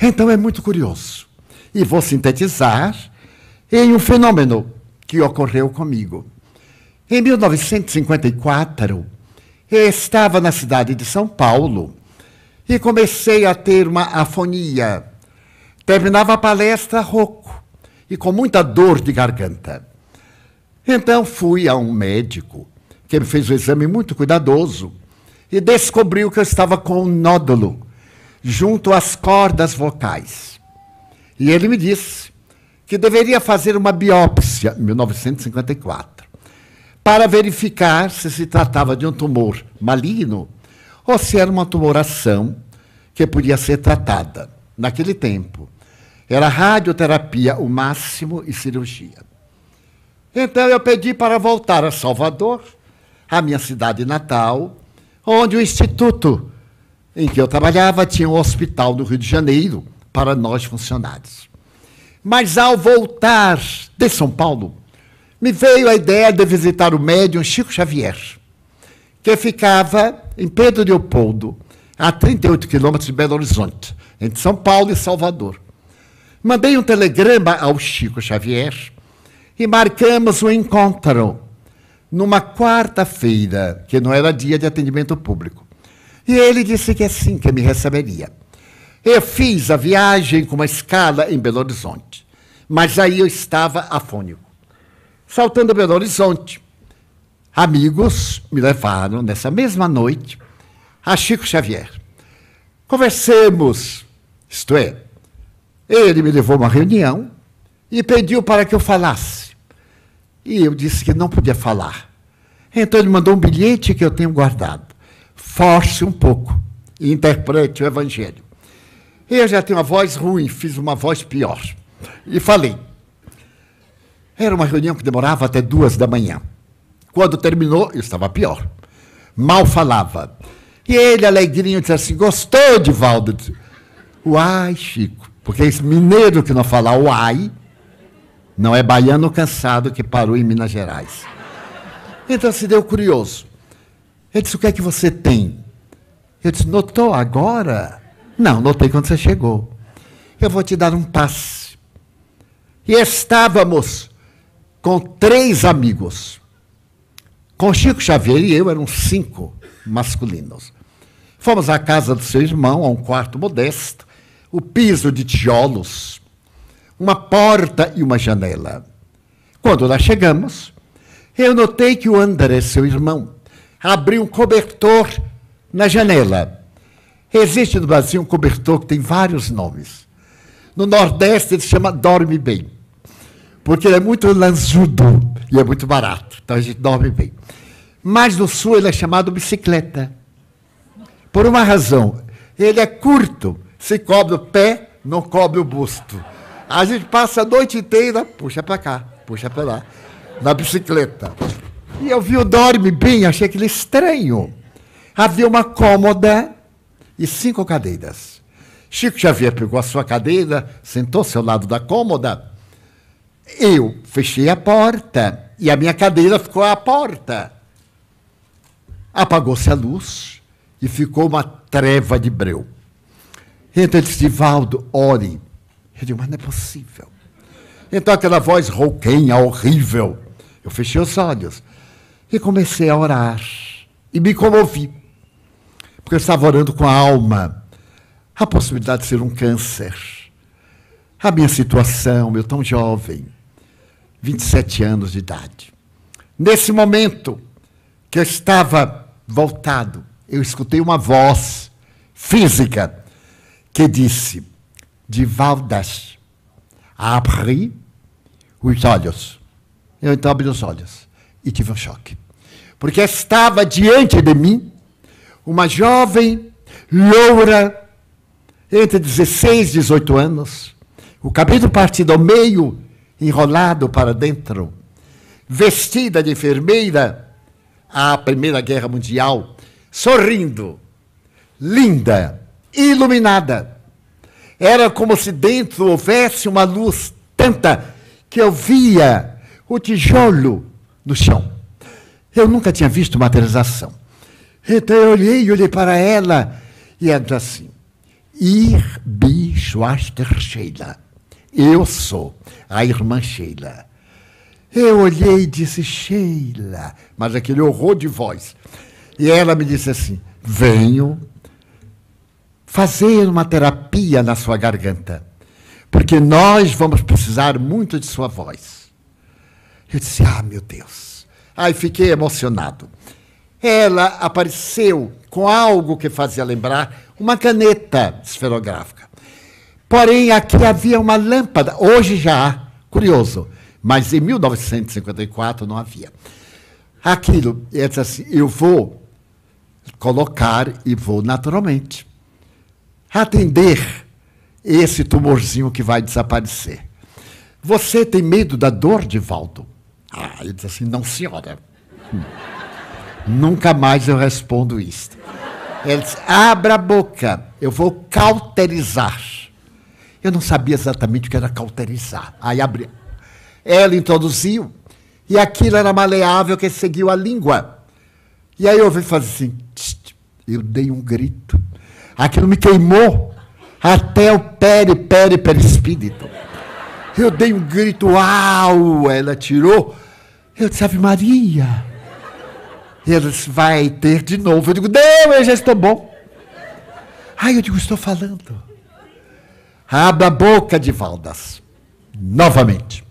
Então é muito curioso. E vou sintetizar em um fenômeno que ocorreu comigo. Em 1954, eu estava na cidade de São Paulo e comecei a ter uma afonia. Terminava a palestra rouco e com muita dor de garganta. Então fui a um médico que me fez um exame muito cuidadoso e descobriu que eu estava com um nódulo junto às cordas vocais. E ele me disse que deveria fazer uma biópsia, em 1954, para verificar se se tratava de um tumor maligno ou se era uma tumoração que podia ser tratada. Naquele tempo, era radioterapia o máximo e cirurgia. Então eu pedi para voltar a Salvador, a minha cidade natal, onde o instituto em que eu trabalhava tinha um hospital no Rio de Janeiro para nós funcionários. Mas ao voltar de São Paulo, me veio a ideia de visitar o médium Chico Xavier, que ficava em Pedro Leopoldo, a 38 quilômetros de Belo Horizonte, entre São Paulo e Salvador. Mandei um telegrama ao Chico Xavier e marcamos o um encontro numa quarta-feira, que não era dia de atendimento público. E ele disse que é sim, que me receberia. Eu fiz a viagem com uma escala em Belo Horizonte, mas aí eu estava afônico. Saltando Belo Horizonte, amigos me levaram nessa mesma noite a Chico Xavier. Conversemos, isto é, ele me levou a uma reunião e pediu para que eu falasse. E eu disse que não podia falar. Então ele mandou um bilhete que eu tenho guardado. Force um pouco e interprete o Evangelho. Eu já tenho uma voz ruim, fiz uma voz pior. E falei. Era uma reunião que demorava até duas da manhã. Quando terminou, eu estava pior. Mal falava. E ele, alegrinho, disse assim: Gostou, Divaldo? Uai, Chico. Porque esse mineiro que não fala uai, não é baiano cansado que parou em Minas Gerais. Então se deu curioso. Ele disse: O que é que você tem? Eu disse: Notou agora? Não, notei quando você chegou. Eu vou te dar um passe. E estávamos com três amigos. Com Chico Xavier e eu eram cinco masculinos. Fomos à casa do seu irmão, a um quarto modesto, o piso de tijolos, uma porta e uma janela. Quando lá chegamos, eu notei que o André, seu irmão, abriu um cobertor na janela. Existe no Brasil um cobertor que tem vários nomes. No Nordeste ele se chama Dorme Bem, porque ele é muito lanzudo e é muito barato. Então a gente dorme bem. Mas no Sul ele é chamado bicicleta. Por uma razão. Ele é curto, se cobre o pé, não cobre o busto. A gente passa a noite inteira, puxa para cá, puxa para lá, na bicicleta. E eu vi o dorme bem, achei aquilo estranho. Havia uma cômoda e cinco cadeiras. Chico Xavier pegou a sua cadeira, sentou-se ao lado da cômoda. Eu fechei a porta e a minha cadeira ficou à porta. Apagou-se a luz e ficou uma treva de breu. Então ele disse, Divaldo, ore. Eu digo, mas não é possível. Então aquela voz rouquenha, horrível. Eu fechei os olhos e comecei a orar. E me comovi. Porque eu estava orando com a alma. A possibilidade de ser um câncer. A minha situação, eu tão jovem. 27 anos de idade. Nesse momento que eu estava voltado, eu escutei uma voz física que disse: Divaldas, abre os olhos. Eu então abri os olhos e tive um choque. Porque estava diante de mim uma jovem loura, entre 16 e 18 anos, o cabelo partido ao meio, enrolado para dentro, vestida de enfermeira à Primeira Guerra Mundial, sorrindo, linda, iluminada. Era como se dentro houvesse uma luz tanta que eu via o tijolo no chão. Eu nunca tinha visto materialização. Então eu olhei, olhei para ela e ela assim. Ir bi Schwaster Sheila. Eu sou a irmã Sheila. Eu olhei e disse, Sheila, mas aquele horror de voz. E ela me disse assim: venho fazer uma terapia na sua garganta, porque nós vamos precisar muito de sua voz. Eu disse: ah, meu Deus. Aí fiquei emocionado. Ela apareceu com algo que fazia lembrar uma caneta esferográfica. Porém, aqui havia uma lâmpada, hoje já há, curioso, mas em 1954 não havia. Aquilo, eu disse assim, eu vou colocar e vou naturalmente atender esse tumorzinho que vai desaparecer. Você tem medo da dor, Divaldo? Ah, ele disse assim, não, senhora. Hum. Nunca mais eu respondo isto. Ele disse, abra a boca, eu vou cauterizar. Eu não sabia exatamente o que era cauterizar. Aí abri. Ela introduziu, e aquilo era maleável que seguiu a língua. E aí eu ouvi fazer assim, tst, eu dei um grito. Aquilo me queimou até o peri, peri, perispírito. Eu dei um grito, uau! Ela tirou. Eu disse, Ave Maria. Eles vai ter de novo. Eu digo, não, eu já estou bom. Aí eu digo, estou falando. Abra a boca de Valdas. Novamente.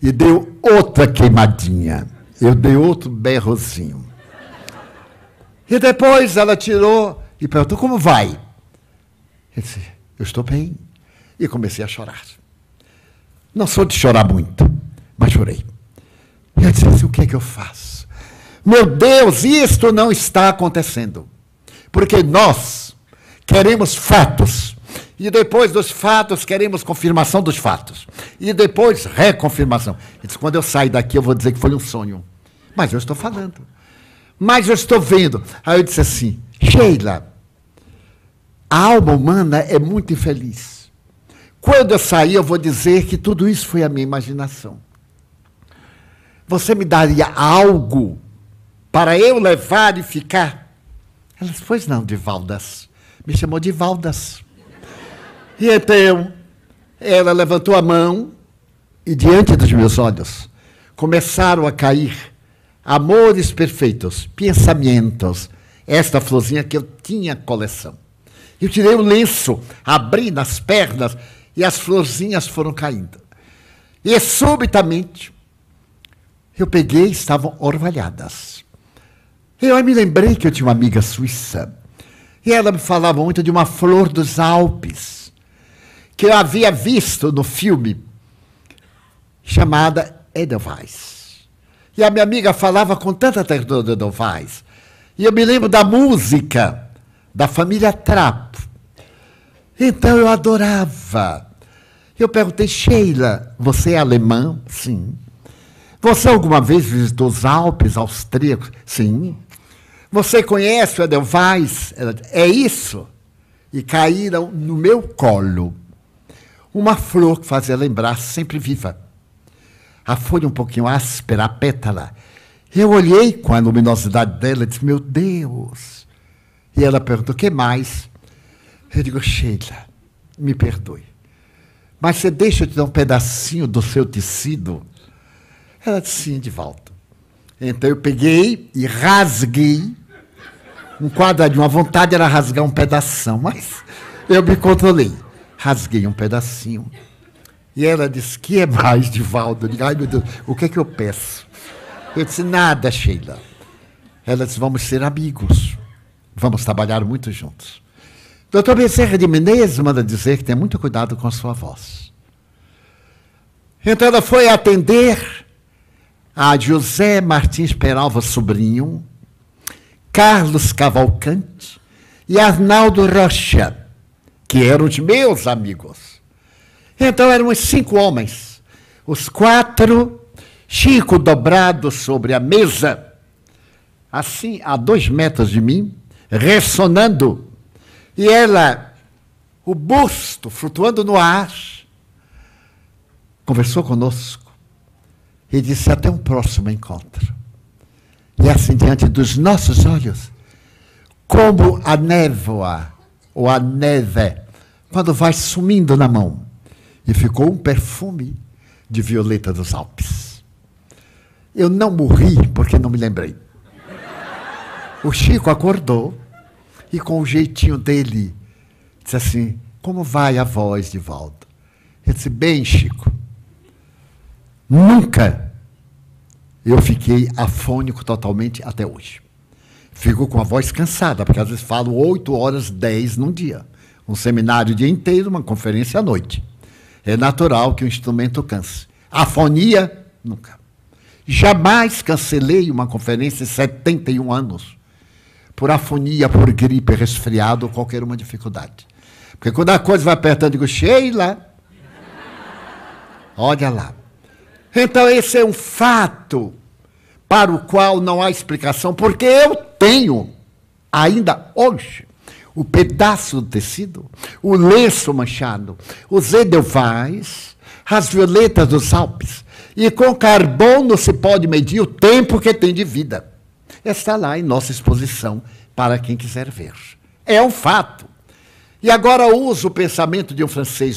E deu outra queimadinha. Eu dei outro berrozinho. E depois ela tirou e perguntou, como vai? Eu disse, eu estou bem. E comecei a chorar. Não sou de chorar muito, mas chorei. E eu disse assim, o que é que eu faço? Meu Deus, isto não está acontecendo. Porque nós queremos fatos. E depois dos fatos, queremos confirmação dos fatos. E depois, reconfirmação. Ele disse, quando eu sair daqui, eu vou dizer que foi um sonho. Mas eu estou falando. Mas eu estou vendo. Aí eu disse assim, Sheila, a alma humana é muito infeliz. Quando eu sair, eu vou dizer que tudo isso foi a minha imaginação. Você me daria algo para eu levar e ficar. Ela disse, pois não, Divaldas. Me chamou de Valdas. E então, ela levantou a mão e diante dos meus olhos começaram a cair amores perfeitos, pensamentos, esta florzinha que eu tinha coleção. Eu tirei o lenço, abri nas pernas e as florzinhas foram caindo. E subitamente eu peguei, estavam orvalhadas. Eu me lembrei que eu tinha uma amiga suíça. E ela me falava muito de uma flor dos Alpes, que eu havia visto no filme, chamada Edelweiss. E a minha amiga falava com tanta ternura de Edelweiss. E eu me lembro da música da família Trapp. Então eu adorava. Eu perguntei, Sheila, você é alemã? Sim. Você alguma vez visitou os Alpes austríacos? Sim. Você conhece o Edelweiss? É isso? E caíram no meu colo uma flor que fazia lembrar sempre viva. A folha um pouquinho áspera, a pétala. Eu olhei com a luminosidade dela e disse, meu Deus. E ela perguntou, o que mais? Eu digo, Sheila, me perdoe. Mas você deixa eu te dar um pedacinho do seu tecido? Ela disse, sim, de volta. Então eu peguei e rasguei um quadradinho. A vontade era rasgar um pedaço, mas eu me controlei. Rasguei um pedacinho. E ela disse: Que é mais, Divaldo? Eu disse: Ai, meu Deus, o que é que eu peço? Eu disse: Nada, Sheila. Ela disse: Vamos ser amigos. Vamos trabalhar muito juntos. Doutor Bezerra de Menezes manda dizer que tem muito cuidado com a sua voz. Então ela foi atender a José Martins Peralva Sobrinho, Carlos Cavalcante e Arnaldo Rocha, que eram os meus amigos. Então eram os cinco homens, os quatro, Chico dobrado sobre a mesa, assim, a dois metros de mim, ressonando, e ela, o busto flutuando no ar, conversou conosco e disse: Até um próximo encontro. E assim diante dos nossos olhos, como a névoa ou a neve, quando vai sumindo na mão. E ficou um perfume de violeta dos Alpes. Eu não morri porque não me lembrei. O Chico acordou e, com o jeitinho dele, disse assim: Como vai a voz de volta? Ele disse: Bem, Chico, nunca eu fiquei afônico totalmente até hoje. Fico com a voz cansada, porque às vezes falo 8 horas, 10 num dia. Um seminário o dia inteiro, uma conferência à noite. É natural que o instrumento canse. Afonia, nunca. Jamais cancelei uma conferência de 71 anos por afonia, por gripe, resfriado ou qualquer uma dificuldade. Porque quando a coisa vai apertando, eu digo, Sheila, olha lá. Então, esse é um fato para o qual não há explicação, porque eu tenho, ainda hoje, o pedaço do tecido, o lenço manchado, os edelweiss, as violetas dos Alpes. E com carbono se pode medir o tempo que tem de vida. Está lá em nossa exposição para quem quiser ver. É um fato. E agora uso o pensamento de um francês